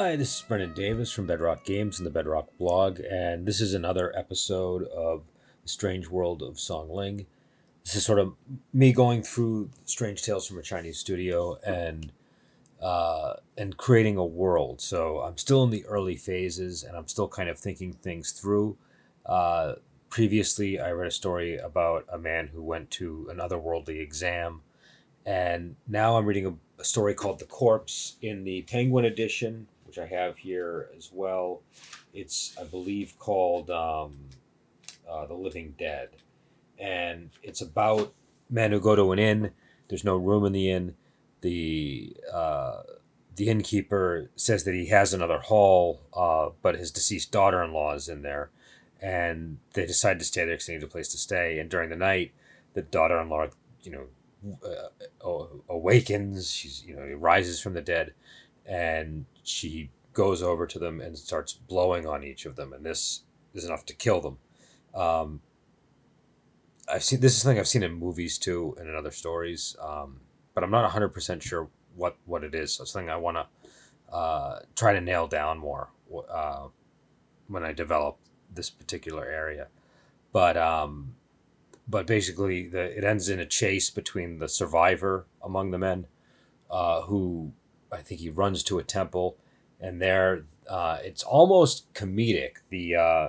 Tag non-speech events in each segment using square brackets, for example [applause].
Hi, this is Brendan Davis from Bedrock Games and the Bedrock blog, and this is another episode of The Strange World of Song Ling. This is sort of me going through Strange Tales from a Chinese studio and uh, and creating a world. So I'm still in the early phases, and I'm still kind of thinking things through. Uh, previously, I read a story about a man who went to an otherworldly exam, and now I'm reading a a story called The Corpse in the Penguin edition, which I have here as well. It's, I believe, called um, uh, The Living Dead. And it's about men who go to an inn. There's no room in the inn. The uh, the innkeeper says that he has another hall, uh, but his deceased daughter-in-law is in there, and they decide to stay there because they need a place to stay. And during the night, the daughter-in-law, you know, uh, awakens. She's you know rises from the dead, and she goes over to them and starts blowing on each of them, and this is enough to kill them. Um, I've seen this is something I've seen in movies too and in other stories, um, but I'm not hundred percent sure what what it is. So it's something I want to uh, try to nail down more uh, when I develop this particular area. But um, but basically the, it ends in a chase between the survivor among the men uh, who i think he runs to a temple and there uh, it's almost comedic the uh,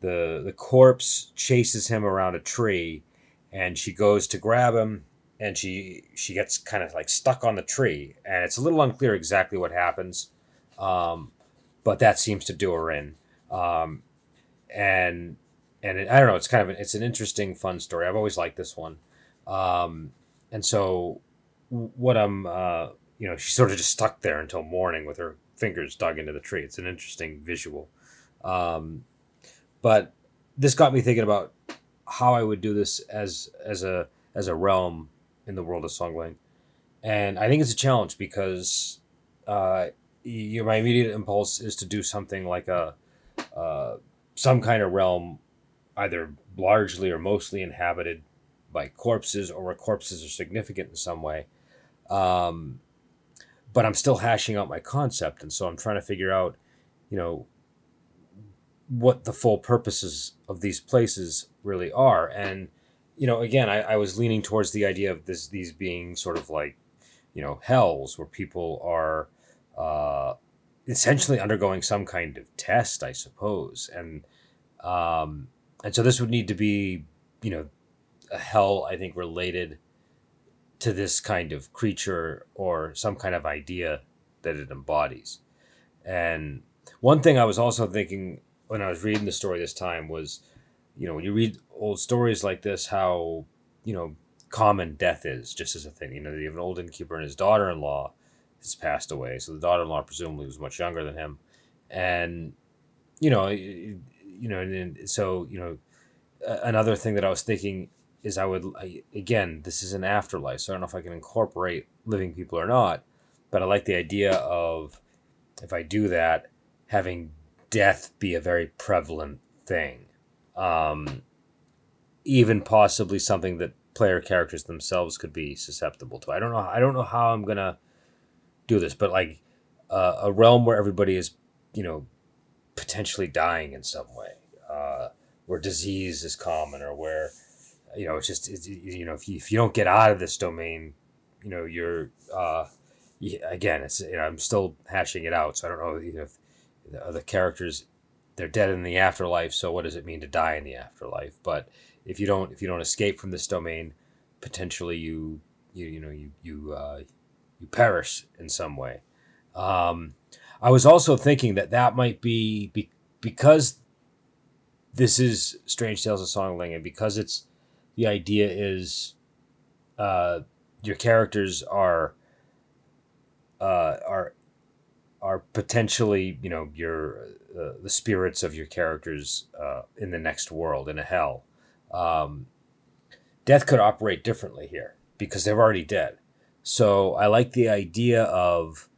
the the corpse chases him around a tree and she goes to grab him and she she gets kind of like stuck on the tree and it's a little unclear exactly what happens um, but that seems to do her in um, and and it, I don't know. It's kind of an, it's an interesting, fun story. I've always liked this one, um, and so what I'm, uh, you know, she's sort of just stuck there until morning with her fingers dug into the tree. It's an interesting visual, um, but this got me thinking about how I would do this as as a as a realm in the world of Songling, and I think it's a challenge because uh, you, my immediate impulse is to do something like a uh, some kind of realm either largely or mostly inhabited by corpses or where corpses are significant in some way. Um, but I'm still hashing out my concept, and so I'm trying to figure out, you know, what the full purposes of these places really are. And you know, again, I, I was leaning towards the idea of this these being sort of like, you know, hells where people are uh, essentially undergoing some kind of test, I suppose, and um, and so this would need to be, you know, a hell, I think, related to this kind of creature or some kind of idea that it embodies. And one thing I was also thinking when I was reading the story this time was, you know, when you read old stories like this, how, you know, common death is just as a thing. You know, you have an old innkeeper and his daughter in law has passed away. So the daughter in law presumably was much younger than him. And, you know, you know, and, so you know, another thing that I was thinking is I would I, again, this is an afterlife, so I don't know if I can incorporate living people or not, but I like the idea of if I do that, having death be a very prevalent thing, um, even possibly something that player characters themselves could be susceptible to. I don't know. I don't know how I'm gonna do this, but like uh, a realm where everybody is, you know, potentially dying in some way, uh, where disease is common, or where you know it's just it's, you know if you, if you don't get out of this domain, you know you're uh, again it's you know I'm still hashing it out, so I don't know you know if the, the characters they're dead in the afterlife. So what does it mean to die in the afterlife? But if you don't if you don't escape from this domain, potentially you you you know you you uh, you perish in some way. Um, I was also thinking that that might be, be because this is Strange Tales of Songling, and because it's the idea is uh, your characters are uh, are are potentially you know your uh, the spirits of your characters uh, in the next world in a hell. Um, death could operate differently here because they're already dead. So I like the idea of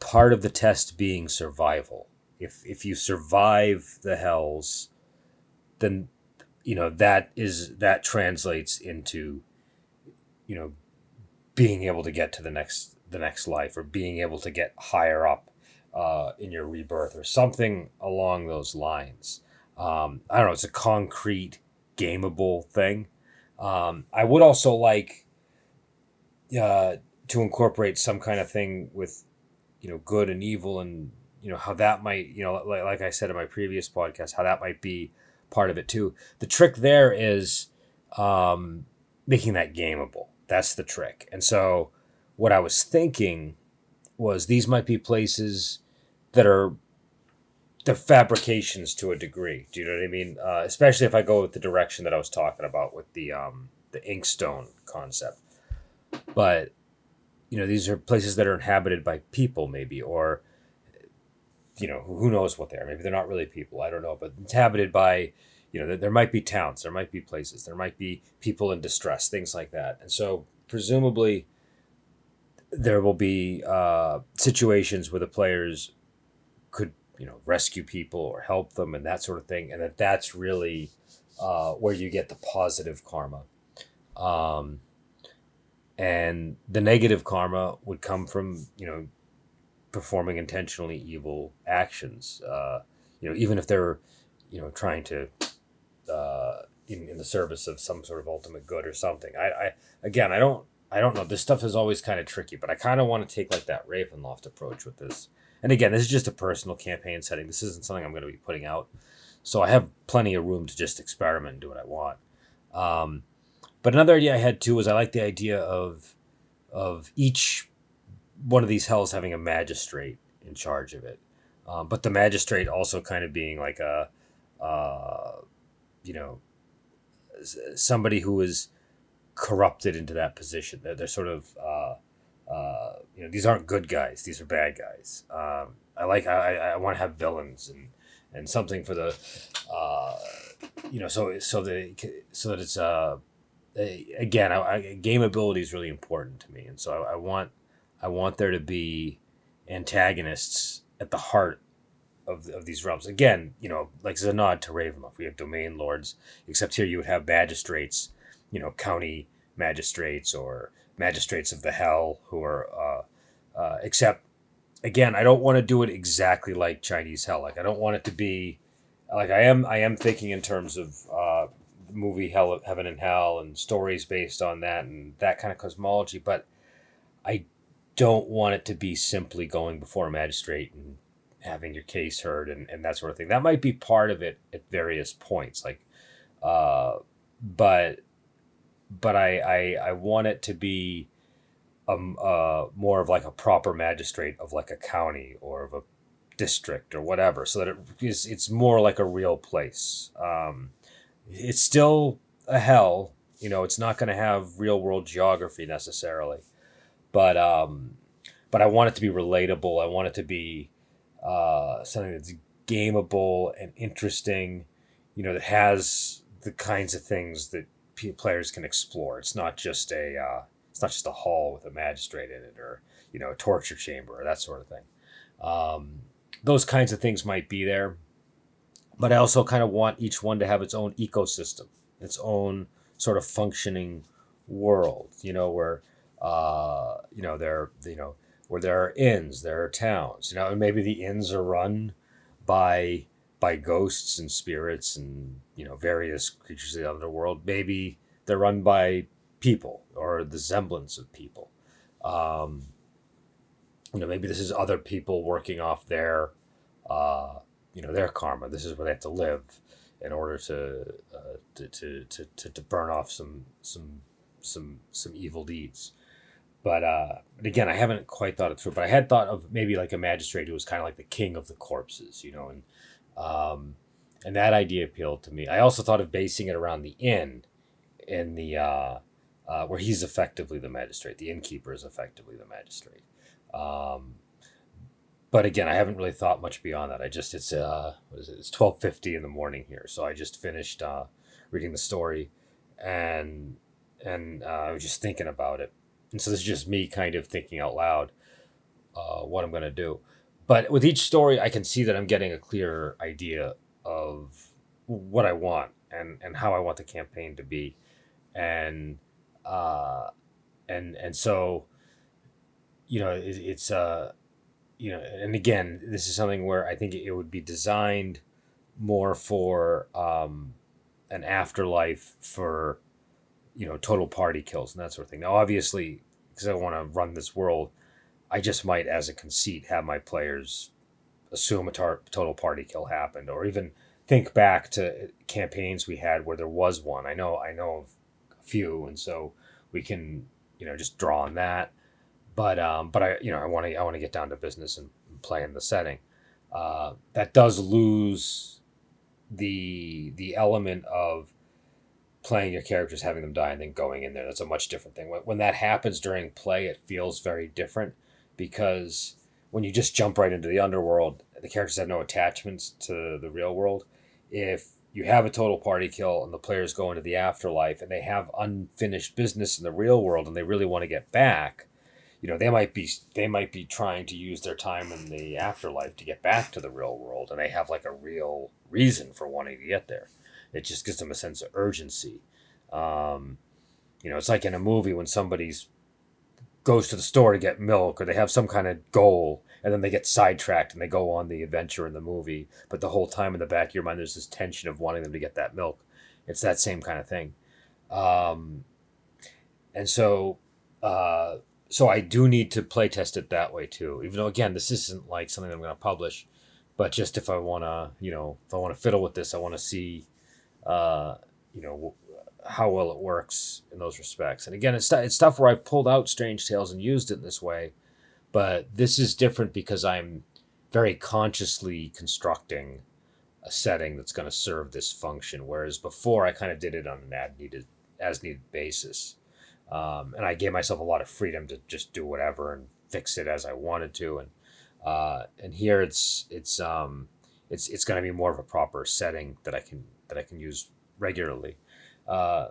part of the test being survival. If if you survive the hells, then you know that is that translates into you know being able to get to the next the next life or being able to get higher up uh, in your rebirth or something along those lines. Um, I don't know. It's a concrete, gameable thing. Um, I would also like uh, to incorporate some kind of thing with, you know, good and evil, and you know how that might, you know, like, like I said in my previous podcast, how that might be part of it too. The trick there is um, making that gameable. That's the trick. And so, what I was thinking was these might be places that are the fabrications to a degree. Do you know what I mean? Uh, especially if I go with the direction that I was talking about with the um, the inkstone concept. But you know, these are places that are inhabited by people, maybe, or you know, who knows what they are. Maybe they're not really people. I don't know, but inhabited by you know, there, might be towns, there might be places, there might be people in distress, things like that. And so, presumably, there will be uh, situations where the players could you know rescue people or help them and that sort of thing and that that's really uh, where you get the positive karma um, and the negative karma would come from you know performing intentionally evil actions uh, you know even if they're you know trying to uh, in, in the service of some sort of ultimate good or something I, I again i don't i don't know this stuff is always kind of tricky but i kind of want to take like that ravenloft approach with this and again, this is just a personal campaign setting. This isn't something I'm going to be putting out. So I have plenty of room to just experiment and do what I want. Um, but another idea I had too was I like the idea of of each one of these hells having a magistrate in charge of it, um, but the magistrate also kind of being like a, uh, you know, somebody who is corrupted into that position. They're, they're sort of uh, uh, you know, these aren't good guys; these are bad guys. Um, I like I, I want to have villains and and something for the, uh, you know, so so that so that it's uh, again, I, I, game ability is really important to me, and so I, I want I want there to be antagonists at the heart of, of these realms. Again, you know, like as a nod to Ravenloft, we have domain lords, except here you would have magistrates, you know, county magistrates or magistrates of the hell who are uh, uh, except again i don't want to do it exactly like chinese hell like i don't want it to be like i am i am thinking in terms of uh, movie hell heaven and hell and stories based on that and that kind of cosmology but i don't want it to be simply going before a magistrate and having your case heard and, and that sort of thing that might be part of it at various points like uh, but but I, I I want it to be um uh more of like a proper magistrate of like a county or of a district or whatever, so that it is it's more like a real place. Um, it's still a hell, you know. It's not going to have real world geography necessarily, but um, but I want it to be relatable. I want it to be uh, something that's gameable and interesting, you know, that has the kinds of things that players can explore. It's not just a uh, it's not just a hall with a magistrate in it, or you know, a torture chamber or that sort of thing. Um, those kinds of things might be there, but I also kind of want each one to have its own ecosystem, its own sort of functioning world. You know, where uh, you know there you know where there are inns, there are towns. You know, and maybe the inns are run by by ghosts and spirits and you know various creatures of the underworld. Maybe they're run by people or the semblance of people. Um, you know, maybe this is other people working off their, uh, you know, their karma. This is where they have to live in order to, uh, to, to, to, to, to burn off some some some some evil deeds. But uh, again, I haven't quite thought it through. But I had thought of maybe like a magistrate who was kind of like the king of the corpses, you know, and um, and that idea appealed to me. I also thought of basing it around the inn, in the uh, uh, where he's effectively the magistrate. The innkeeper is effectively the magistrate. Um, but again, I haven't really thought much beyond that. I just it's uh what is it? It's twelve fifty in the morning here, so I just finished uh, reading the story, and and uh, I was just thinking about it, and so this is just me kind of thinking out loud uh, what I'm gonna do. But with each story, I can see that I'm getting a clearer idea of what I want and, and how I want the campaign to be. And, uh, and, and so, you know, it, it's, uh, you know, and again, this is something where I think it would be designed more for um, an afterlife for you know total party kills and that sort of thing. Now, obviously, because I want to run this world, I just might, as a conceit, have my players assume a tar- total party kill happened, or even think back to campaigns we had where there was one. I know, I know a few, and so we can, you know, just draw on that. But, um, but I, you know, I want to, I want to get down to business and play in the setting. Uh, that does lose the the element of playing your characters, having them die, and then going in there. That's a much different thing. When, when that happens during play, it feels very different because when you just jump right into the underworld, the characters have no attachments to the real world. If you have a total party kill and the players go into the afterlife and they have unfinished business in the real world and they really want to get back, you know, they might be they might be trying to use their time in the afterlife to get back to the real world and they have like a real reason for wanting to get there. It just gives them a sense of urgency. Um, you know, it's like in a movie when somebody's goes to the store to get milk or they have some kind of goal and then they get sidetracked and they go on the adventure in the movie but the whole time in the back of your mind there's this tension of wanting them to get that milk it's that same kind of thing um, and so uh, so i do need to play test it that way too even though again this isn't like something i'm going to publish but just if i want to you know if i want to fiddle with this i want to see uh, you know how well it works in those respects. And again, it's, it's stuff where I've pulled out Strange Tales and used it in this way, but this is different because I'm very consciously constructing a setting that's going to serve this function. Whereas before, I kind of did it on an ad needed as needed basis, um, and I gave myself a lot of freedom to just do whatever and fix it as I wanted to. And uh, and here it's it's um, it's it's going to be more of a proper setting that I can that I can use regularly. Uh,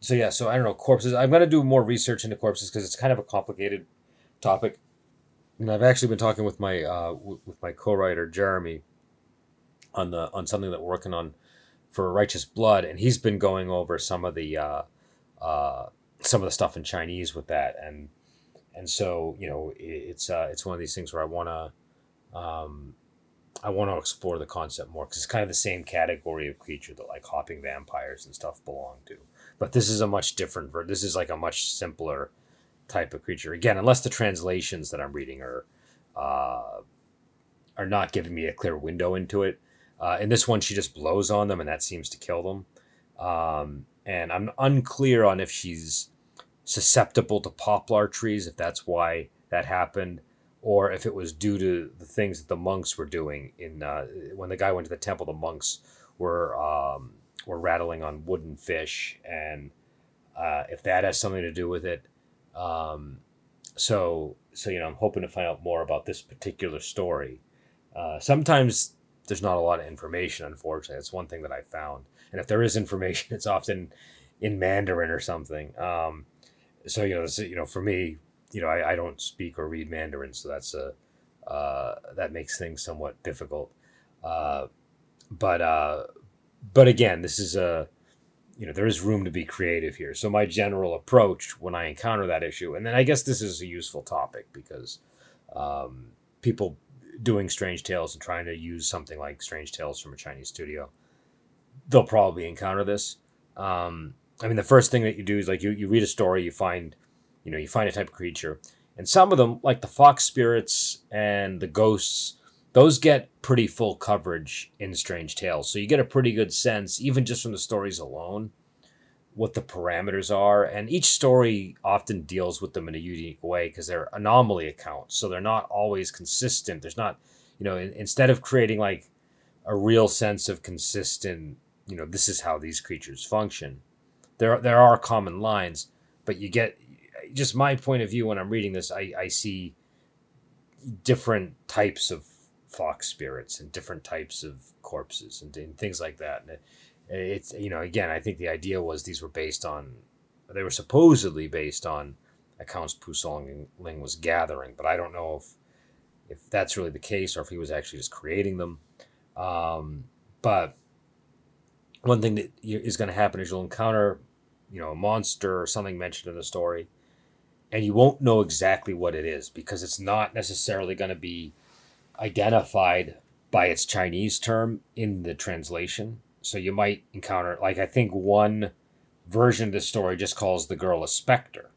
so yeah, so I don't know corpses. I'm gonna do more research into corpses because it's kind of a complicated topic. And I've actually been talking with my uh, w- with my co-writer Jeremy on the on something that we're working on for Righteous Blood, and he's been going over some of the uh, uh, some of the stuff in Chinese with that, and and so you know it, it's uh, it's one of these things where I want to um, I want to explore the concept more because it's kind of the same category of creature that like hopping vampires and stuff belong to. But this is a much different. This is like a much simpler type of creature. Again, unless the translations that I'm reading are uh, are not giving me a clear window into it. Uh, in this one, she just blows on them, and that seems to kill them. Um, and I'm unclear on if she's susceptible to poplar trees, if that's why that happened or if it was due to the things that the monks were doing in uh, when the guy went to the temple the monks were um, were rattling on wooden fish and uh, if that has something to do with it um, so so you know i'm hoping to find out more about this particular story. Uh, sometimes there's not a lot of information unfortunately. That's one thing that i found. And if there is information [laughs] it's often in mandarin or something. Um, so you know this, you know for me you know, I, I don't speak or read Mandarin, so that's a uh, that makes things somewhat difficult. Uh, but uh, but again, this is a you know there is room to be creative here. So my general approach when I encounter that issue, and then I guess this is a useful topic because um, people doing Strange Tales and trying to use something like Strange Tales from a Chinese studio, they'll probably encounter this. Um, I mean, the first thing that you do is like you, you read a story, you find you know, you find a type of creature. And some of them, like the fox spirits and the ghosts, those get pretty full coverage in Strange Tales. So you get a pretty good sense, even just from the stories alone, what the parameters are. And each story often deals with them in a unique way because they're anomaly accounts. So they're not always consistent. There's not, you know, in, instead of creating like a real sense of consistent, you know, this is how these creatures function, there, there are common lines, but you get just my point of view when I'm reading this, I, I see different types of fox spirits and different types of corpses and, and things like that. And it, it's you know again, I think the idea was these were based on they were supposedly based on accounts Pu Song Ling was gathering, but I don't know if if that's really the case or if he was actually just creating them. Um, but one thing that is going to happen is you'll encounter, you know, a monster or something mentioned in the story, and you won't know exactly what it is because it's not necessarily going to be identified by its Chinese term in the translation. So you might encounter, like, I think one version of the story just calls the girl a specter.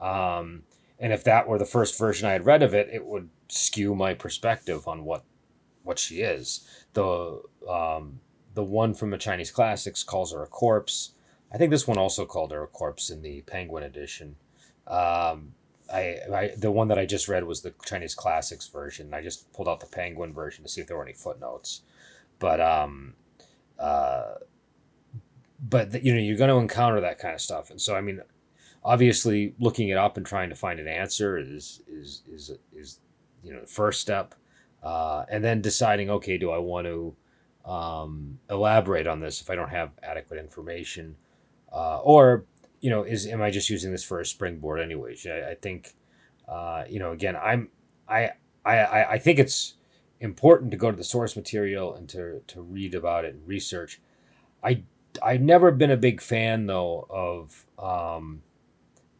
Um, and if that were the first version I had read of it, it would skew my perspective on what what she is. The um, the one from the Chinese classics calls her a corpse. I think this one also called her a corpse in the Penguin edition. Um, I, I the one that I just read was the Chinese classics version. I just pulled out the Penguin version to see if there were any footnotes, but um, uh, but you know you're going to encounter that kind of stuff, and so I mean, obviously looking it up and trying to find an answer is is is is you know the first step, uh, and then deciding okay, do I want to um, elaborate on this if I don't have adequate information, uh, or you know, is am I just using this for a springboard anyways? I, I think, uh, you know, again, I'm I I I think it's important to go to the source material and to to read about it and research. I I've never been a big fan though of um,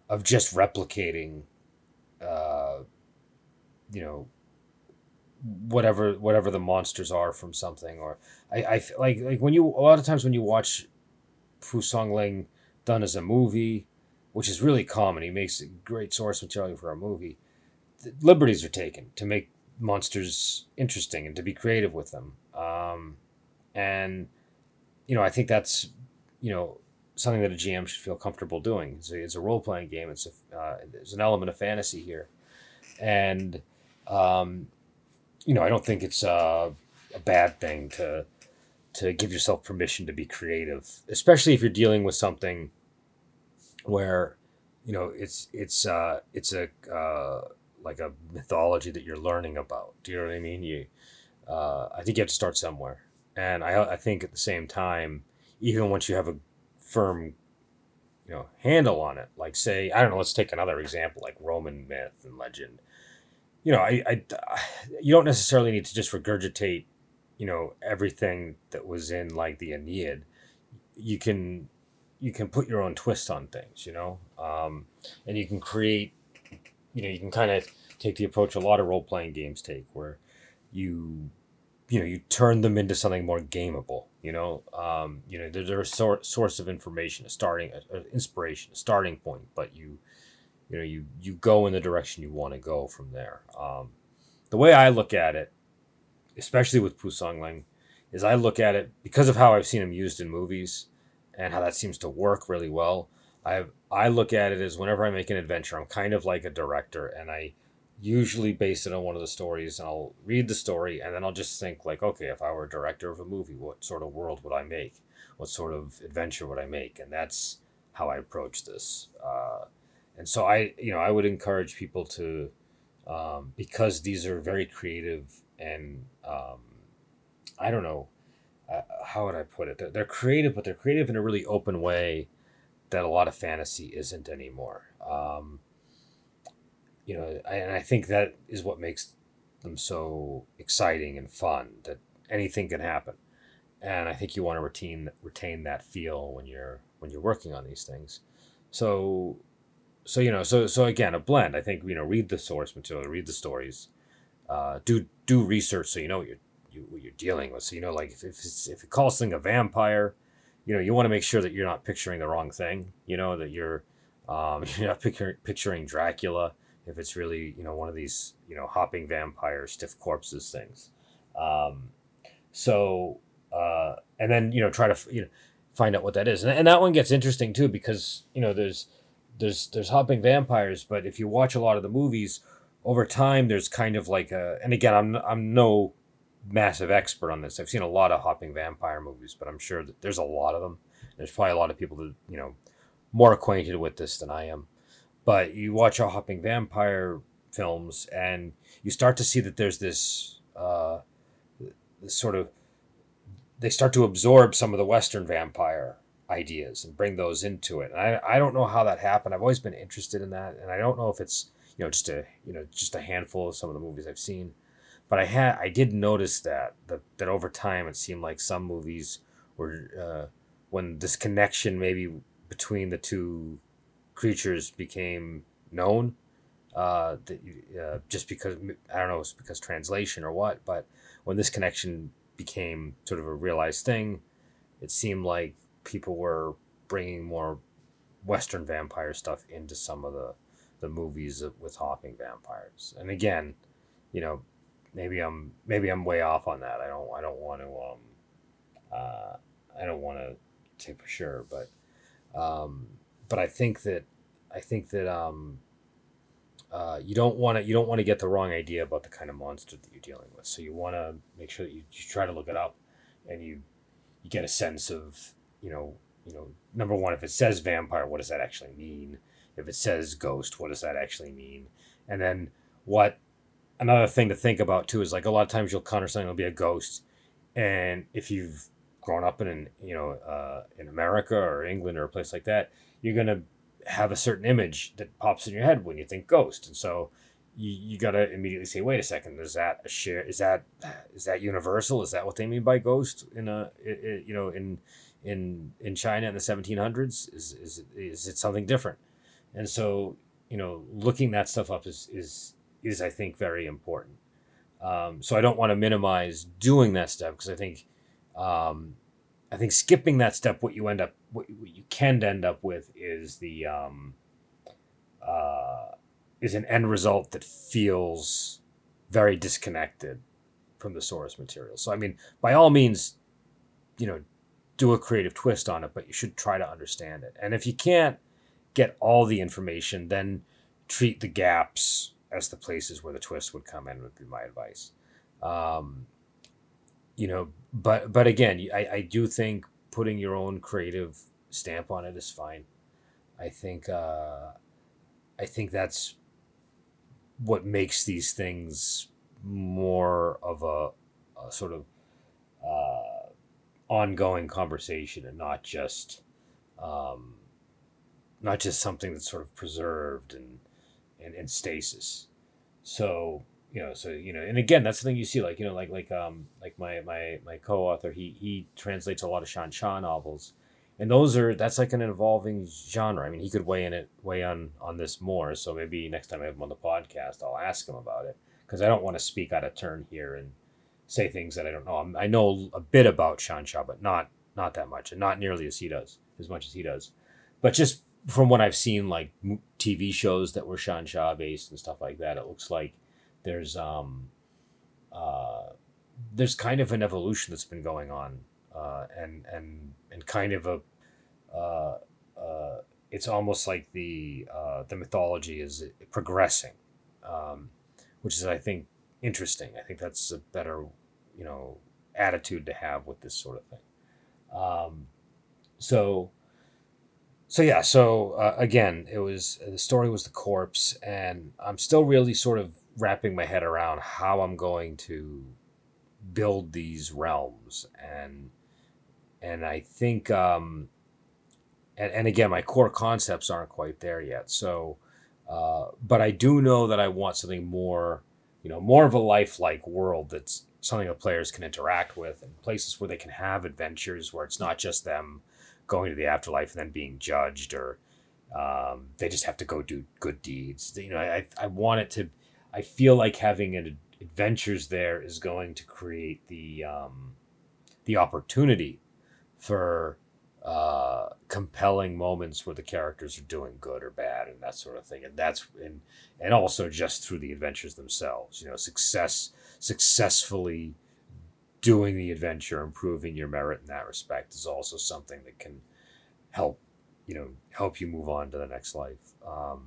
of just replicating, uh, you know, whatever whatever the monsters are from something or I, I like like when you a lot of times when you watch Pu Song Ling done as a movie, which is really common. He makes great source material for a movie. The liberties are taken to make monsters interesting and to be creative with them. Um, and you know, I think that's you know something that a GM should feel comfortable doing. It's a, a role playing game. It's a, uh, there's an element of fantasy here, and um, you know, I don't think it's a, a bad thing to to give yourself permission to be creative, especially if you're dealing with something where you know it's it's uh, it's a uh, like a mythology that you're learning about. Do you know what I mean? You, uh, I think you have to start somewhere, and I I think at the same time, even once you have a firm you know handle on it, like say I don't know, let's take another example like Roman myth and legend. You know, I, I [sighs] you don't necessarily need to just regurgitate you know everything that was in like the Aeneid. You can you can put your own twist on things, you know, um, and you can create. You know, you can kind of take the approach a lot of role playing games take, where you you know you turn them into something more gameable you know um, you know they're, they're a sor- source of information a starting a, a inspiration a starting point but you you know you you go in the direction you want to go from there um, the way i look at it especially with Pu Song Ling, is I look at it because of how I've seen him used in movies and how that seems to work really well. I I look at it as whenever I make an adventure, I'm kind of like a director, and I usually base it on one of the stories, and I'll read the story, and then I'll just think like, okay, if I were a director of a movie, what sort of world would I make? What sort of adventure would I make? And that's how I approach this. Uh, and so I, you know, I would encourage people to, um, because these are very creative and um, I don't know uh, how would I put it. They're, they're, creative, but they're creative in a really open way that a lot of fantasy isn't anymore. Um, you know, and I think that is what makes them so exciting and fun. That anything can happen, and I think you want to retain retain that feel when you're when you're working on these things. So, so you know, so so again, a blend. I think you know, read the source material, read the stories, uh, do do research so you know what you're you, what you're dealing with. So you know, like if if, if it calls something a vampire, you know, you want to make sure that you're not picturing the wrong thing. You know that you're um, [laughs] you're not picturing picturing Dracula if it's really you know one of these you know hopping vampire stiff corpses things. Um, so uh, and then you know try to you know find out what that is, and, and that one gets interesting too because you know there's there's there's hopping vampires, but if you watch a lot of the movies over time there's kind of like a and again I'm I'm no massive expert on this. I've seen a lot of hopping vampire movies, but I'm sure that there's a lot of them. There's probably a lot of people that you know more acquainted with this than I am. But you watch a hopping vampire films and you start to see that there's this uh, this sort of they start to absorb some of the Western vampire ideas and bring those into it. And I, I don't know how that happened. I've always been interested in that, and I don't know if it's you know just a you know just a handful of some of the movies I've seen. But I had I did notice that that that over time it seemed like some movies were uh, when this connection maybe between the two creatures became known. Uh, that uh, just because I don't know, it's because translation or what, but when this connection became sort of a realized thing, it seemed like people were bringing more Western vampire stuff into some of the the movies with talking vampires. And again, you know, maybe I'm maybe I'm way off on that. I don't I don't want to um uh I don't want to say for sure, but um but I think that I think that um uh, you don't want to you don't want to get the wrong idea about the kind of monster that you're dealing with. So you want to make sure that you, you try to look it up, and you you get a sense of you know you know number one if it says vampire, what does that actually mean? If it says ghost, what does that actually mean? And then what another thing to think about too is like a lot of times you'll encounter something that'll be a ghost, and if you've grown up in an, you know uh, in America or England or a place like that, you're gonna have a certain image that pops in your head when you think ghost, and so you, you got to immediately say, wait a second, is that a share? Is that is that universal? Is that what they mean by ghost in a you know in in in China in the 1700s? Is is is it something different? And so you know, looking that stuff up is is is I think very important. Um, so I don't want to minimize doing that step because I think um, I think skipping that step, what you end up, what, you can end up with is the um, uh, is an end result that feels very disconnected from the source material. So I mean, by all means, you know, do a creative twist on it, but you should try to understand it. And if you can't get all the information, then treat the gaps as the places where the twist would come in. Would be my advice. Um, you know, but but again, I, I do think putting your own creative stamp on it is fine. I think uh, I think that's what makes these things more of a, a sort of uh, ongoing conversation and not just um, not just something that's sort of preserved and and in stasis. So you know, so you know, and again, that's the thing you see, like you know, like like um like my my my co-author, he he translates a lot of Shan novels, and those are that's like an evolving genre. I mean, he could weigh in it weigh on on this more. So maybe next time I have him on the podcast, I'll ask him about it because I don't want to speak out of turn here and say things that I don't know. I know a bit about Xianxia, but not not that much, and not nearly as he does, as much as he does. But just from what I've seen, like TV shows that were Xianxia based and stuff like that, it looks like there's um, uh, there's kind of an evolution that's been going on, uh, and and and kind of a uh, uh, it's almost like the uh, the mythology is progressing, um, which is I think interesting. I think that's a better you know attitude to have with this sort of thing. Um, so so yeah so uh, again it was the story was the corpse and i'm still really sort of wrapping my head around how I'm going to build these realms and and I think um and, and again my core concepts aren't quite there yet. So uh, but I do know that I want something more you know more of a lifelike world that's something that players can interact with and places where they can have adventures where it's not just them going to the afterlife and then being judged or um, they just have to go do good deeds you know I, I want it to I feel like having an adventures there is going to create the um, the opportunity for uh, compelling moments where the characters are doing good or bad and that sort of thing, and that's and and also just through the adventures themselves. You know, success successfully doing the adventure, improving your merit in that respect is also something that can help you know help you move on to the next life. Um,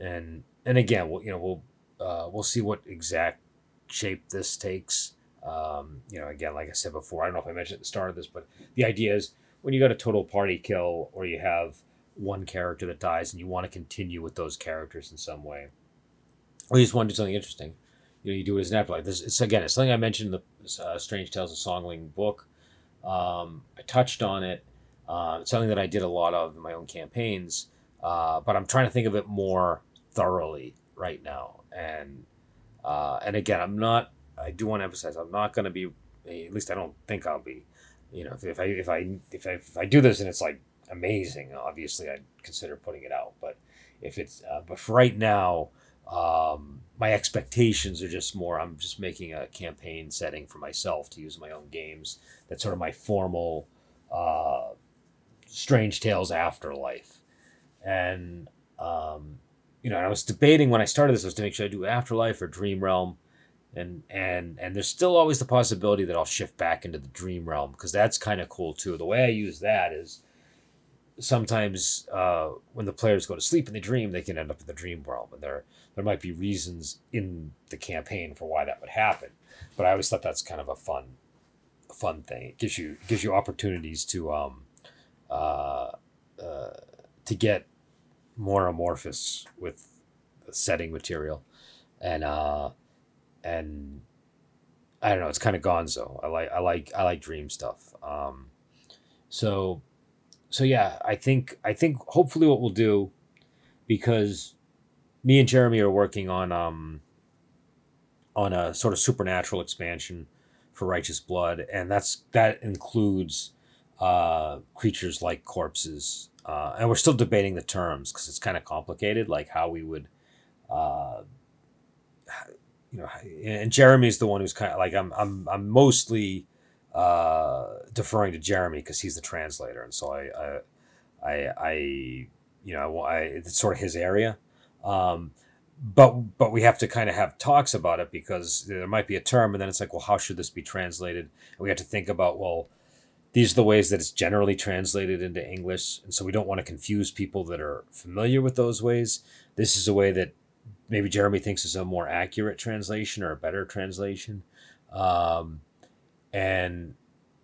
and and again, we'll you know we'll uh, we'll see what exact shape this takes. Um, you know, again, like I said before, I don't know if I mentioned at the start of this, but the idea is when you got a total party kill or you have one character that dies and you want to continue with those characters in some way, or you just want to do something interesting, you know, you do it as an afterlife. This, it's again, it's something I mentioned in the uh, Strange Tales of Songling book. Um, I touched on it. Uh, it's something that I did a lot of in my own campaigns, uh, but I'm trying to think of it more thoroughly right now and uh, and again, I'm not. I do want to emphasize, I'm not going to be. At least I don't think I'll be. You know, if, if I if I if I if I do this and it's like amazing, obviously I'd consider putting it out. But if it's uh, but for right now um, my expectations are just more i'm just making a campaign setting for myself to use my own games. That's sort of my formal uh, strange tales afterlife. And um, you know i was debating when i started this was to make sure i do afterlife or dream realm. And and and there's still always the possibility that i'll shift back into the dream realm because that's kind of cool too. The way i use that is sometimes uh, when the players go to sleep in the dream, they can end up in the dream realm, and there there might be reasons in the campaign for why that would happen. But I always thought that's kind of a fun, fun thing. It gives you gives you opportunities to um, uh, uh, to get more amorphous with the setting material, and uh, and I don't know. It's kind of gonzo. I like I like I like dream stuff. Um, so so yeah, I think I think hopefully what we'll do, because me and Jeremy are working on um on a sort of supernatural expansion for Righteous Blood, and that's that includes uh, creatures like corpses, uh, and we're still debating the terms because it's kind of complicated, like how we would. Uh, you know, and Jeremy's the one who's kind of like I'm. I'm. I'm mostly uh, deferring to Jeremy because he's the translator, and so I, I, I, I you know, I, it's sort of his area. Um, but but we have to kind of have talks about it because there might be a term, and then it's like, well, how should this be translated? And we have to think about, well, these are the ways that it's generally translated into English, and so we don't want to confuse people that are familiar with those ways. This is a way that maybe Jeremy thinks is a more accurate translation or a better translation. Um, and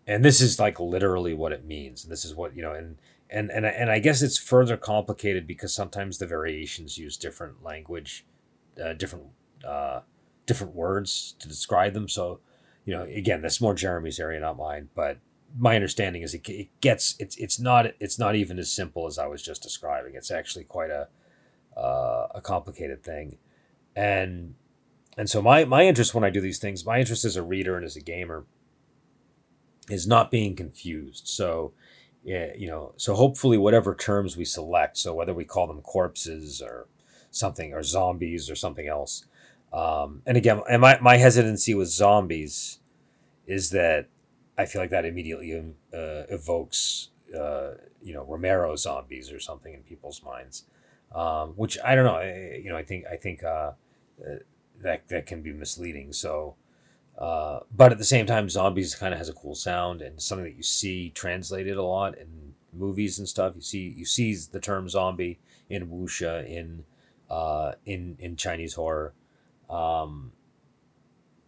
and this is like literally what it means and this is what you know and and and and I guess it's further complicated because sometimes the variations use different language, uh, different uh, different words to describe them. So, you know, again, that's more Jeremy's area, not mine. But my understanding is it, it gets it's it's not it's not even as simple as I was just describing. It's actually quite a uh, a complicated thing, and and so my my interest when I do these things, my interest as a reader and as a gamer is not being confused. So, yeah, you know, so hopefully whatever terms we select, so whether we call them corpses or something or zombies or something else. Um, and again, and my, my hesitancy with zombies is that I feel like that immediately uh, evokes, uh, you know, Romero zombies or something in people's minds, um, which I don't know. I, you know, I think I think uh, uh that that can be misleading. So uh, but at the same time, zombies kind of has a cool sound and something that you see translated a lot in movies and stuff. You see you see the term zombie in wuxia in uh, in in Chinese horror. Um,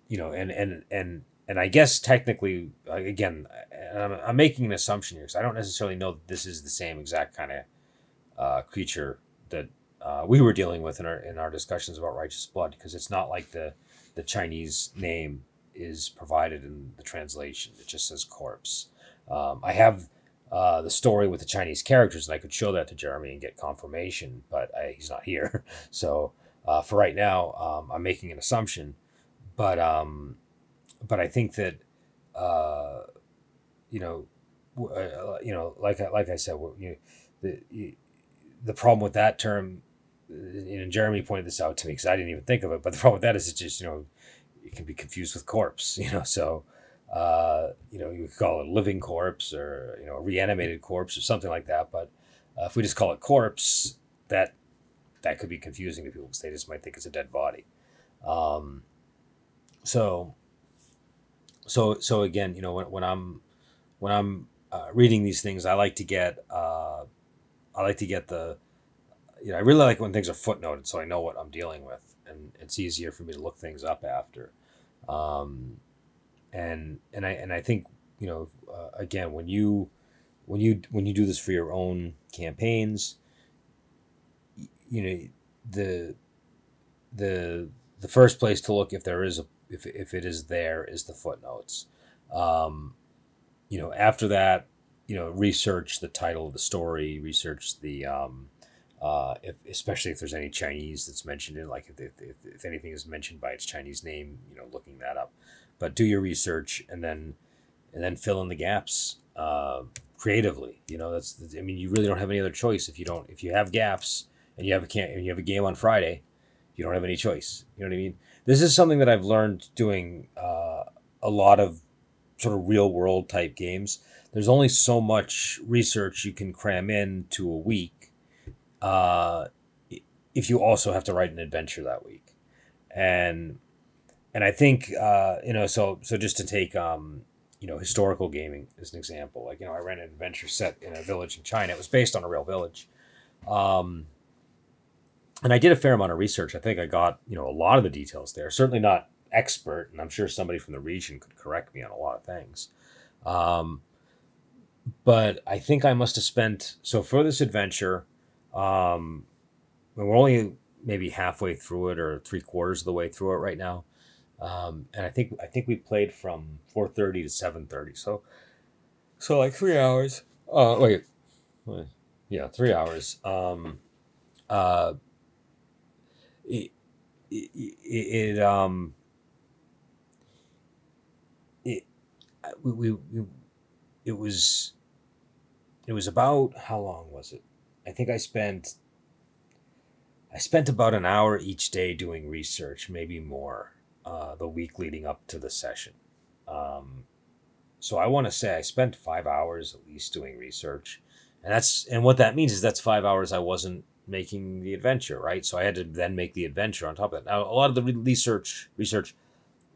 you know, and and and and I guess technically, again, I'm, I'm making an assumption here because I don't necessarily know that this is the same exact kind of uh, creature that uh, we were dealing with in our in our discussions about righteous blood because it's not like the the Chinese name is provided in the translation. It just says corpse. Um, I have uh, the story with the Chinese characters, and I could show that to Jeremy and get confirmation, but I, he's not [laughs] here. So uh, for right now, um, I'm making an assumption, but um, but I think that uh, you know, uh, you know, like like I said, you the the problem with that term, and Jeremy pointed this out to me because I didn't even think of it. But the problem with that is it's just you know it can be confused with corpse, [laughs] you know. So, uh, you know, you could call it a living corpse or you know a reanimated corpse or something like that. But uh, if we just call it corpse, that that could be confusing to people because they just might think it's a dead body. Um, so, so so again, you know, when, when I'm when I'm uh, reading these things, I like to get uh, I like to get the you know I really like when things are footnoted so I know what I'm dealing with and it's easier for me to look things up after. Um, and and I and I think you know uh, again when you when you when you do this for your own campaigns, you know the the the first place to look if there is a if, if it is there is the footnotes. Um, you know after that you know research the title of the story research the um, uh, if, especially if there's any Chinese that's mentioned in, like if, if, if anything is mentioned by its Chinese name, you know, looking that up. But do your research and then and then fill in the gaps uh, creatively. You know, that's I mean, you really don't have any other choice if you don't if you have gaps. and you have a can and you have a game on Friday, you don't have any choice. You know what I mean? This is something that I've learned doing uh, a lot of sort of real world type games. There's only so much research you can cram in to a week uh, if you also have to write an adventure that week, and and I think uh, you know so so just to take um, you know historical gaming as an example, like you know I ran an adventure set in a village in China. It was based on a real village. Um, and I did a fair amount of research. I think I got you know a lot of the details there. Certainly not expert, and I'm sure somebody from the region could correct me on a lot of things. Um, but I think I must have spent so for this adventure. Um, we're only maybe halfway through it or three quarters of the way through it right now, um, and I think I think we played from four thirty to seven thirty. So, so like three hours. Uh, wait, wait, yeah, three hours. Um, uh, it, it, it um it we, we, we it was it was about how long was it i think i spent i spent about an hour each day doing research maybe more uh, the week leading up to the session um, so i want to say i spent five hours at least doing research and that's and what that means is that's five hours i wasn't making the adventure, right? So I had to then make the adventure on top of that. Now, a lot of the research, research,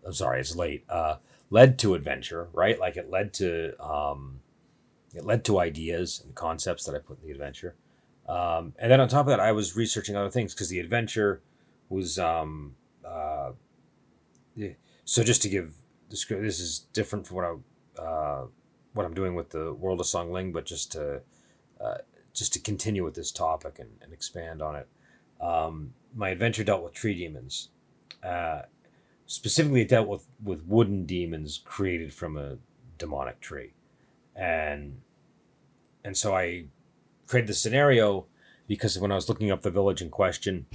I'm sorry, it's late, uh, led to adventure, right? Like it led to, um, it led to ideas and concepts that I put in the adventure. Um, and then on top of that, I was researching other things because the adventure was, um, uh, so just to give this, this is different from what I, uh, what I'm doing with the World of Song Ling, but just to, uh, just to continue with this topic and, and expand on it, um, my adventure dealt with tree demons. Uh, specifically, it dealt with, with wooden demons created from a demonic tree. And and so I created the scenario because when I was looking up the village in question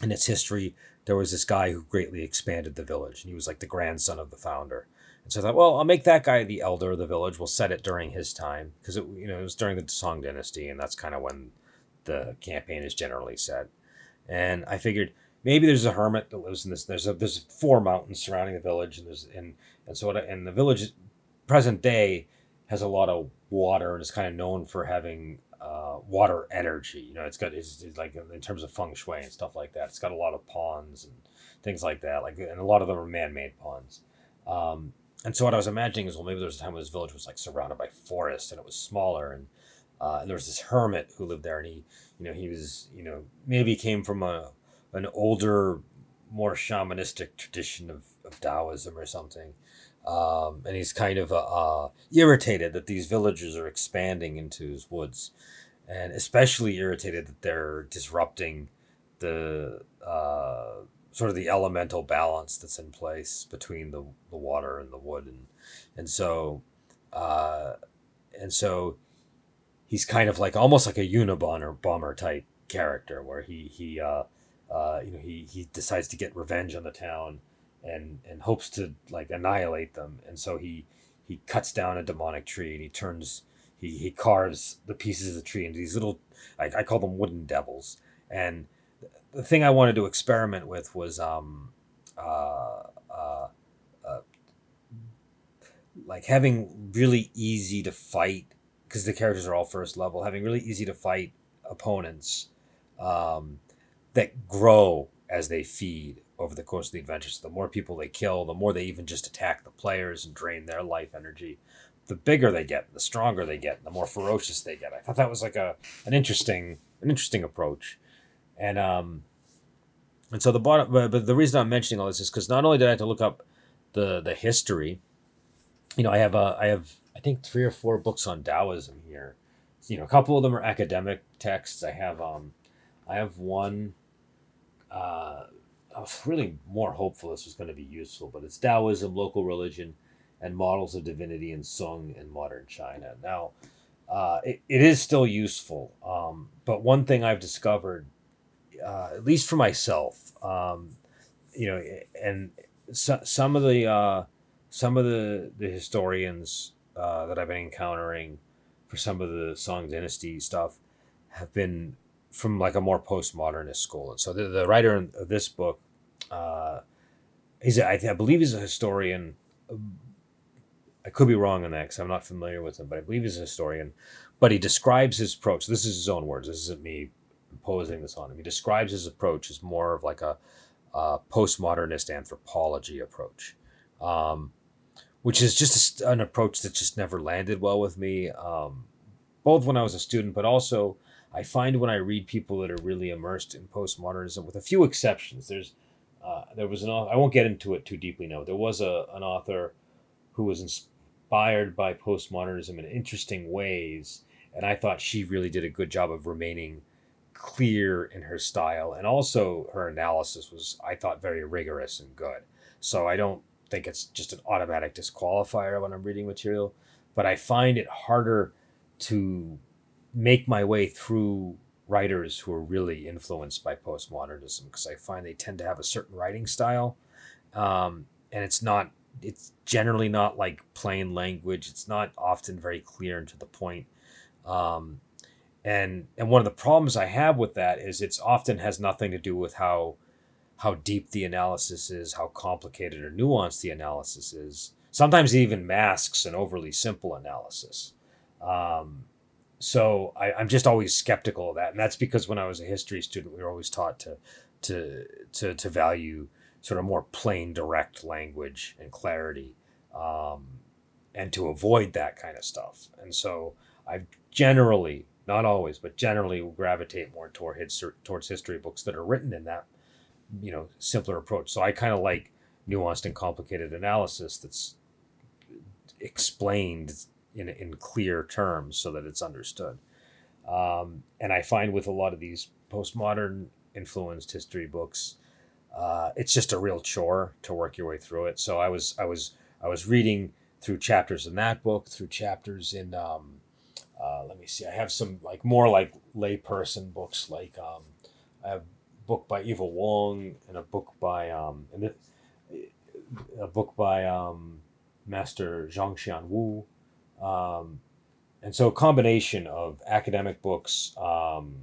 and its history, there was this guy who greatly expanded the village, and he was like the grandson of the founder. And so I thought, well, I'll make that guy the elder of the village. We'll set it during his time because it, you know, it was during the Song Dynasty, and that's kind of when the campaign is generally set. And I figured maybe there's a hermit that lives in this. There's a there's four mountains surrounding the village, and there's and and so and the village, present day, has a lot of water and is kind of known for having uh, water energy. You know, it's got it's, it's, like in terms of feng shui and stuff like that. It's got a lot of ponds and things like that. Like and a lot of them are man-made ponds. Um, and so what I was imagining is, well, maybe there was a time when this village was like surrounded by forest and it was smaller, and, uh, and there was this hermit who lived there, and he, you know, he was, you know, maybe came from a an older, more shamanistic tradition of, of Taoism or something, um, and he's kind of uh, uh, irritated that these villagers are expanding into his woods, and especially irritated that they're disrupting the uh, sort of the elemental balance that's in place between the, the water and the wood. And and so uh, and so he's kind of like almost like a Unabomber bomber type character where he he uh, uh, you know he he decides to get revenge on the town and and hopes to like annihilate them. And so he he cuts down a demonic tree and he turns he, he carves the pieces of the tree into these little I, I call them wooden devils. And the thing I wanted to experiment with was um, uh, uh, uh, like having really easy to fight because the characters are all first level, having really easy to fight opponents um, that grow as they feed over the course of the adventure. So the more people they kill, the more they even just attack the players and drain their life energy. The bigger they get, the stronger they get, the more ferocious they get. I thought that was like a an interesting an interesting approach and um, and so the bottom, but, but the reason I'm mentioning all this is because not only did I have to look up the the history, you know, I have uh, I have I think three or four books on Taoism here. You know, a couple of them are academic texts. I have um, I have one. Uh, I was really more hopeful this was going to be useful, but it's Taoism, local religion, and models of divinity in Song and modern China. Now, uh, it, it is still useful, um, but one thing I've discovered uh, at least for myself, um, you know, and so, some of the uh, some of the the historians uh, that I've been encountering for some of the Song Dynasty stuff have been from like a more postmodernist school. And so the, the writer of this book, uh, he's I believe he's a historian. I could be wrong on that because I'm not familiar with him, but I believe he's a historian. But he describes his approach. This is his own words. This isn't me imposing this on him. He describes his approach as more of like a, a postmodernist anthropology approach, um, which is just an approach that just never landed well with me. Um, both when I was a student, but also I find when I read people that are really immersed in postmodernism, with a few exceptions, there's uh, there was an I won't get into it too deeply now. There was a an author who was inspired by postmodernism in interesting ways, and I thought she really did a good job of remaining clear in her style, and also her analysis was I thought very rigorous and good. So I don't think it's just an automatic disqualifier when I'm reading material, but I find it harder to make my way through writers who are really influenced by postmodernism because I find they tend to have a certain writing style, um, and it's not. It's generally not like plain language. It's not often very clear and to the point. Um, and and one of the problems I have with that is it's often has nothing to do with how how deep the analysis is, how complicated or nuanced the analysis is. Sometimes it even masks an overly simple analysis. Um, so I, I'm just always skeptical of that, and that's because when I was a history student, we were always taught to to to to value sort of more plain, direct language and clarity, um, and to avoid that kind of stuff. And so I've generally, not always, but generally, gravitate more toward towards history books that are written in that you know simpler approach. So I kind of like nuanced and complicated analysis that's explained in, in clear terms so that it's understood. Um, and I find with a lot of these postmodern influenced history books, uh, it's just a real chore to work your way through it. So I was I was I was reading through chapters in that book, through chapters in um, uh, let me see, I have some like more like layperson books, like um, I have a book by Eva Wong and a book by um, and a book by um, Master Zhang Xian Wu. Um, and so, a combination of academic books, um,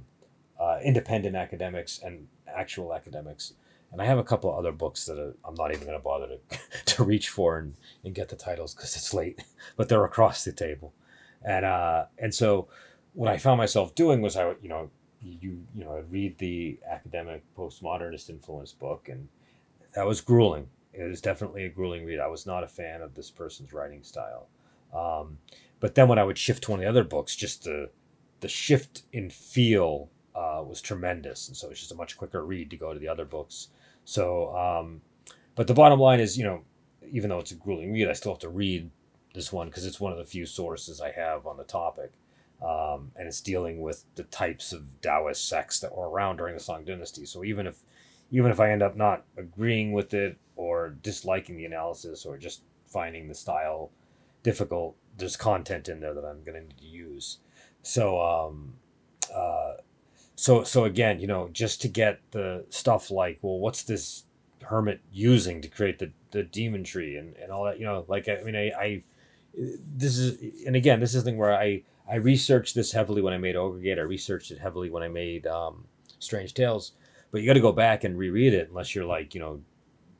uh, independent academics, and actual academics. And I have a couple other books that are, I'm not even going to bother to, [laughs] to reach for and, and get the titles because it's late, [laughs] but they're across the table. And uh, and so, what I found myself doing was I, you know, you you know, I'd read the academic postmodernist influence book, and that was grueling. It was definitely a grueling read. I was not a fan of this person's writing style. Um, but then when I would shift to one of the other books, just the the shift in feel uh, was tremendous, and so it's just a much quicker read to go to the other books. So, um, but the bottom line is, you know, even though it's a grueling read, I still have to read this one because it's one of the few sources I have on the topic, um, and it's dealing with the types of Taoist sects that were around during the Song Dynasty. So even if even if I end up not agreeing with it or disliking the analysis or just finding the style difficult. There's content in there that I'm going to need to use. So, um, uh, so, so again, you know, just to get the stuff like, well, what's this hermit using to create the, the demon tree and, and all that, you know, like, I mean, I, I, this is, and again, this is the thing where I, I researched this heavily when I made Ogre Gate. I researched it heavily when I made, um, Strange Tales, but you got to go back and reread it unless you're like, you know,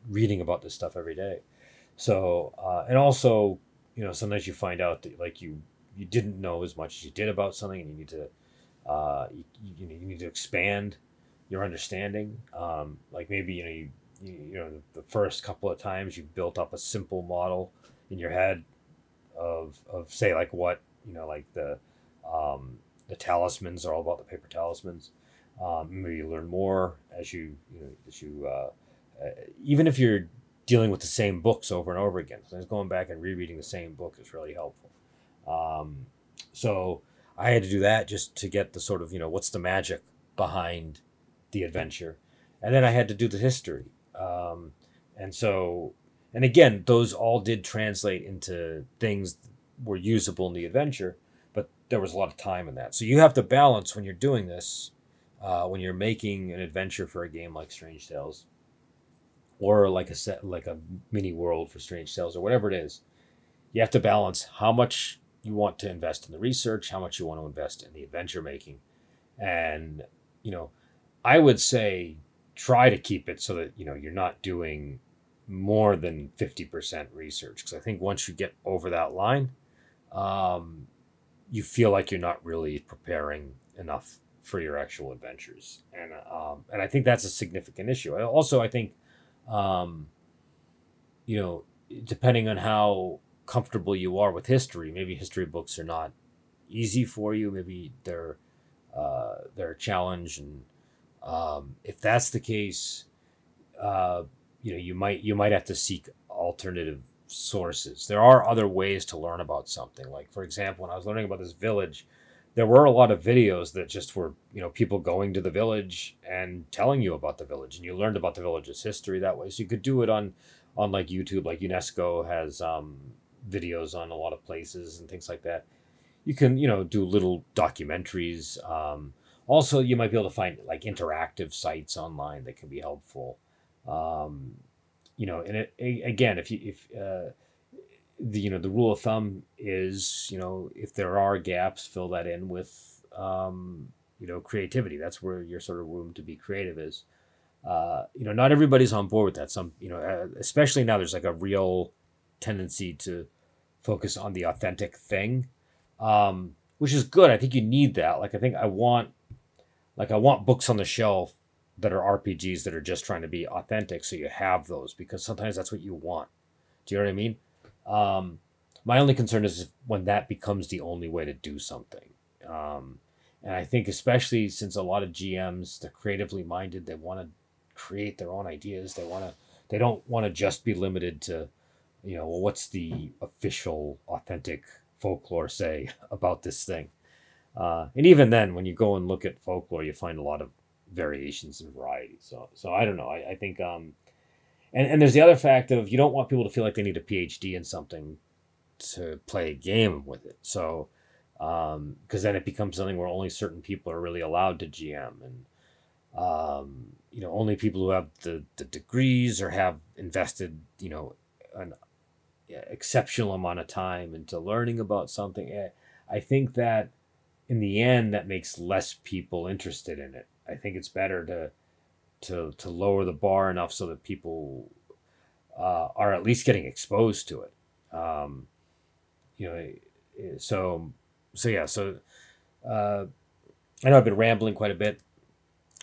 reading about this stuff every day. So, uh, and also you know sometimes you find out that like you you didn't know as much as you did about something and you need to uh, you, you, you need to expand your understanding. Um, like maybe you know you, you, you know the first couple of times you've built up a simple model in your head of of say like what you know like the um, the talismans are all about the paper talismans. Um, maybe you learn more as you you know as you uh, uh, even if you're dealing with the same books over and over again. So going back and rereading the same book is really helpful. Um, so I had to do that just to get the sort of you know what's the magic behind the adventure, and then I had to do the history. Um, and so, and again, those all did translate into things were usable in the adventure, but there was a lot of time in that. So you have to balance when you're doing this, uh, when you're making an adventure for a game like Strange Tales or like a set like a mini world for strange tales or whatever it is you have to balance how much you want to invest in the research how much you want to invest in the adventure making. And you know, I would say try to keep it so that you know you're not doing more than 50% research. Because I think once you get over that line, um, you feel like you're not really preparing enough for your actual adventures, and um, and I think that's a significant issue. Also, I think, um, you know, depending on how comfortable you are with history, maybe history books are not easy for you. Maybe they're uh, they're a challenge, and um, if that's the case, uh, you know, you might you might have to seek alternative sources. There are other ways to learn about something. Like for example, when I was learning about this village, there were a lot of videos that just were you know people going to the village and telling you about the village, and you learned about the village's history that way. So you could do it on on like YouTube, like UNESCO has um, videos on a lot of places and things like that. You can you know do little documentaries. Um, also, you might be able to find like interactive sites online that can be helpful. Um, you know, and it, again, if you if uh, the you know the rule of thumb is you know if there are gaps, fill that in with um, you know creativity. That's where your sort of room to be creative is. Uh, you know, not everybody's on board with that. Some you know, uh, especially now, there's like a real tendency to focus on the authentic thing, um, which is good. I think you need that. Like I think I want like I want books on the shelf that are RPGs that are just trying to be authentic. So you have those because sometimes that's what you want. Do you know what I mean? Um, my only concern is when that becomes the only way to do something. Um, and I think especially since a lot of GMs, they're creatively minded, they want to create their own ideas. They want to, they don't want to just be limited to, you know, well, what's the official, authentic folklore say [laughs] about this thing? Uh, and even then, when you go and look at folklore, you find a lot of variations and variety. So so I don't know. I, I think um and, and there's the other fact of you don't want people to feel like they need a PhD in something to play a game with it. So um because then it becomes something where only certain people are really allowed to GM and um you know only people who have the, the degrees or have invested you know an exceptional amount of time into learning about something eh, i think that in the end that makes less people interested in it I think it's better to to to lower the bar enough so that people uh, are at least getting exposed to it. Um, you know, eh, so so yeah, so uh, I know I've been rambling quite a bit.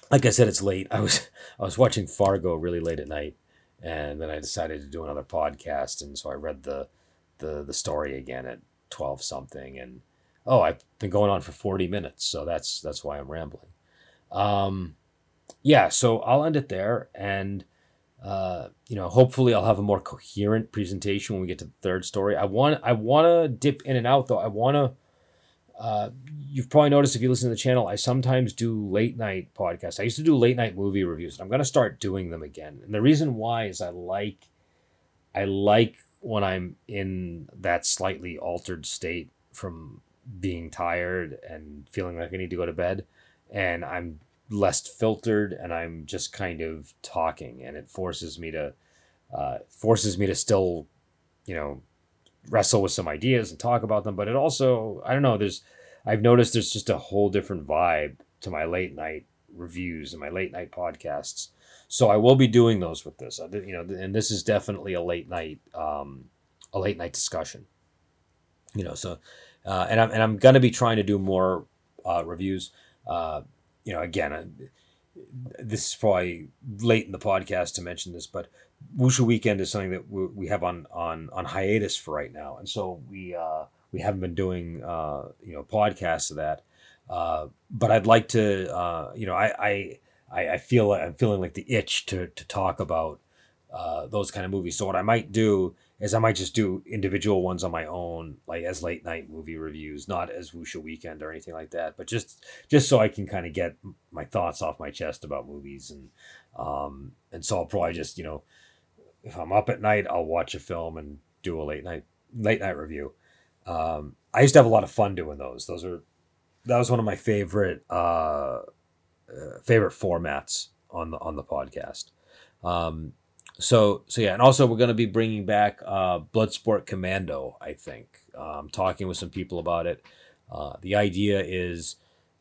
Like I said, it's late. I was [laughs] I was watching Fargo really late at night, and then I decided to do another podcast, and so I read the the the story again at twelve something, and oh, I've been going on for forty minutes, so that's that's why I'm rambling. Um, yeah, so I'll end it there, and uh, you know, hopefully, I'll have a more coherent presentation when we get to the third story. I want I want to dip in and out though. I want to. Uh, you've probably noticed if you listen to the channel, I sometimes do late night podcasts. I used to do late night movie reviews, and I'm going to start doing them again. And the reason why is I like, I like when I'm in that slightly altered state from being tired and feeling like I need to go to bed and I'm less filtered and I'm just kind of talking and it forces me to uh, forces me to still you know wrestle with some ideas and talk about them. But it also I don't know there's I've noticed there's just a whole different vibe to my late night reviews and my late night podcasts. So I will be doing those with this. You know and this is definitely a late night um, a late night discussion. You know so uh, and I'm and I'm gonna be trying to do more uh, reviews uh, you know, again, uh, this is probably late in the podcast to mention this, but Wuxia Weekend is something that we, have on, on, on hiatus for right now. And so we, uh, we haven't been doing, uh, you know, podcasts of that. Uh, but I'd like to, uh, you know, I, I, I feel I'm feeling like the itch to, to talk about, uh, those kind of movies. So what I might do is I might just do individual ones on my own, like as late night movie reviews, not as Wuxia Weekend or anything like that, but just just so I can kind of get my thoughts off my chest about movies and um and so I'll probably just you know if I'm up at night I'll watch a film and do a late night late night review. Um, I used to have a lot of fun doing those. Those are that was one of my favorite uh, uh favorite formats on the on the podcast. Um, so so yeah, and also we're going to be bringing back uh, Bloodsport Commando. I think um, talking with some people about it. Uh, the idea is,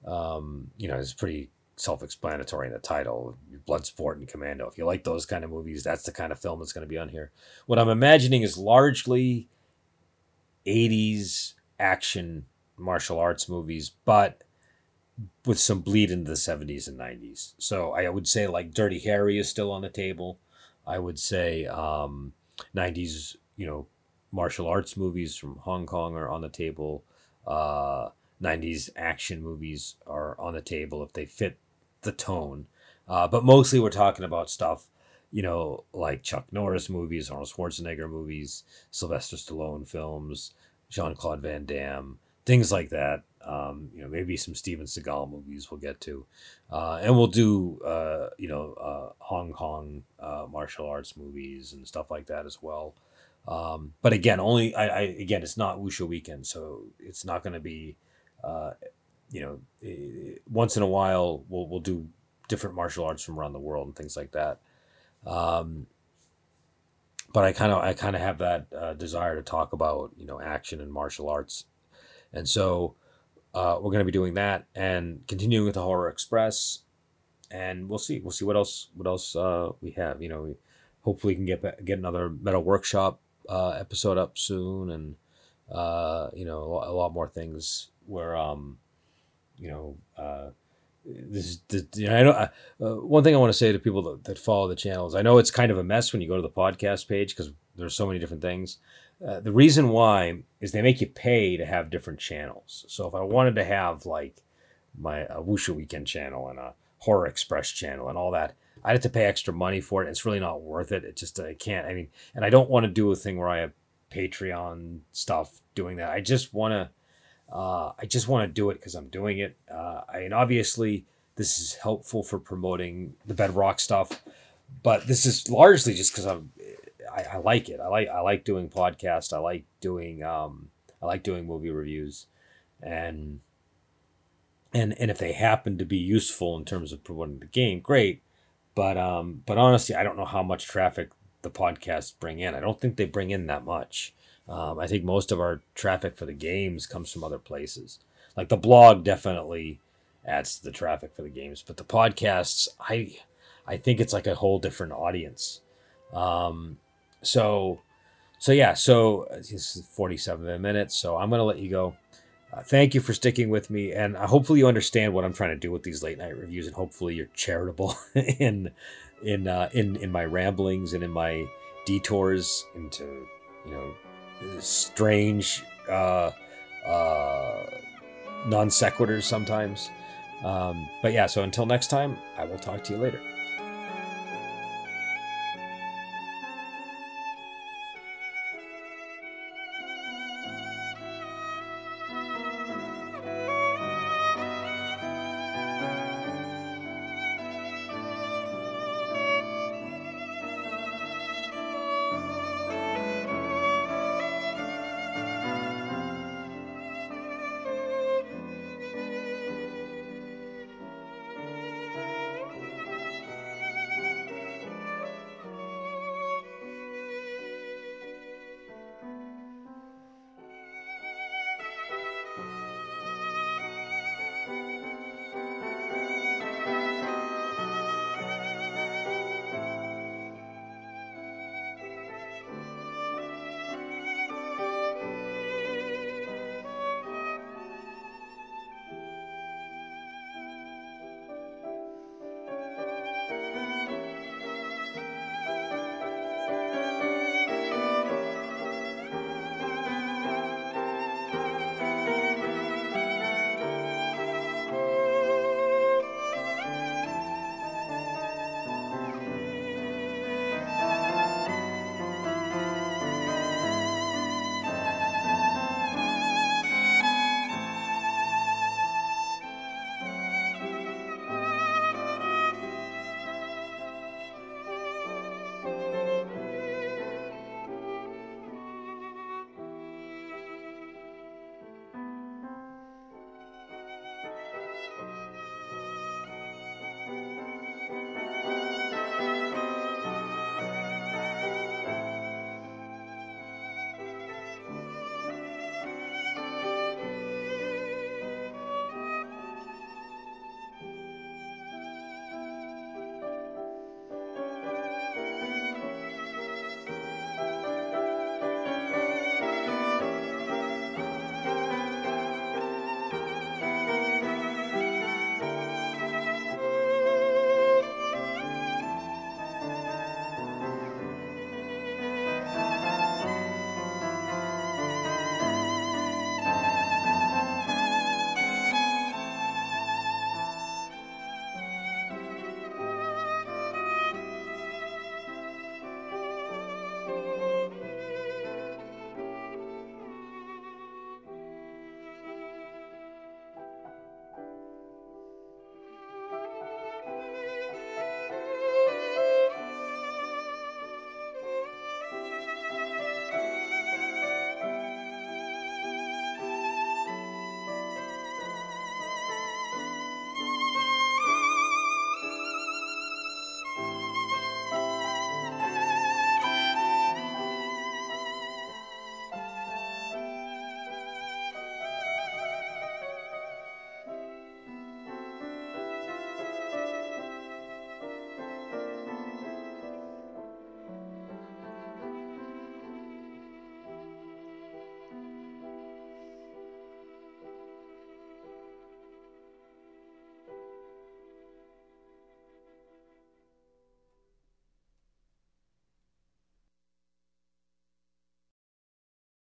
um, you know, it's pretty self-explanatory in the title bloodsport and commando if you like those kind of movies that's the kind of film that's going to be on here what i'm imagining is largely 80s action martial arts movies but with some bleed into the 70s and 90s so i would say like dirty harry is still on the table i would say um, 90s you know martial arts movies from hong kong are on the table uh, 90s action movies are on the table if they fit the tone. Uh, but mostly we're talking about stuff, you know, like Chuck Norris movies, Arnold Schwarzenegger movies, Sylvester Stallone films, Jean Claude Van Damme, things like that. Um, you know, maybe some Steven Seagal movies we'll get to. Uh, and we'll do, uh, you know, uh, Hong Kong uh, martial arts movies and stuff like that as well. Um, but again, only, I, I, again, it's not Wuxia Weekend, so it's not going to be, uh, you know, eh, once in a while we'll we'll do different martial arts from around the world and things like that. Um, but I kind of I kind of have that uh, desire to talk about you know action and martial arts, and so uh, we're going to be doing that and continuing with the Horror Express, and we'll see we'll see what else what else uh, we have. You know, we hopefully can get get another metal workshop uh, episode up soon, and uh, you know a lot more things where um, you know, uh, this, this you know, I know uh, uh, one thing I want to say to people that, that, follow the channel is I know it's kind of a mess when you go to the podcast page because there's so many different things. Uh, the reason why is they make you pay to have different channels. So if I wanted to have like my a Wuxia Weekend channel and a Horror Express channel and all that, I'd have to pay extra money for it. It's really not worth it. It just I can't. I mean, and I don't want to do a thing where I have Patreon stuff doing that. I just want to uh, I just want to do it because I'm doing it. Uh, I mean, obviously, this is helpful for promoting the bedrock stuff, but this is largely just because I'm I, I, like it. I like I like doing podcasts. I like doing um, I like doing movie reviews, and and and if they happen to be useful in terms of promoting the game, great. But um, but honestly, I don't know how much traffic the podcasts bring in. I don't think they bring in that much. Um, I think most of our traffic for the games comes from other places. Like the blog definitely adds to the traffic for the games, but the podcasts, I, I think it's like a whole different audience. Um, so, so yeah, so this is 47 minutes. So I'm going to let you go. Uh, thank you for sticking with me, and uh, hopefully you understand what I'm trying to do with these late night reviews, and hopefully you're charitable [laughs] in in uh, in in my ramblings and in my detours into you know strange uh, uh, non sequiturs sometimes. Um, but yeah, so until next time, I will talk to you later.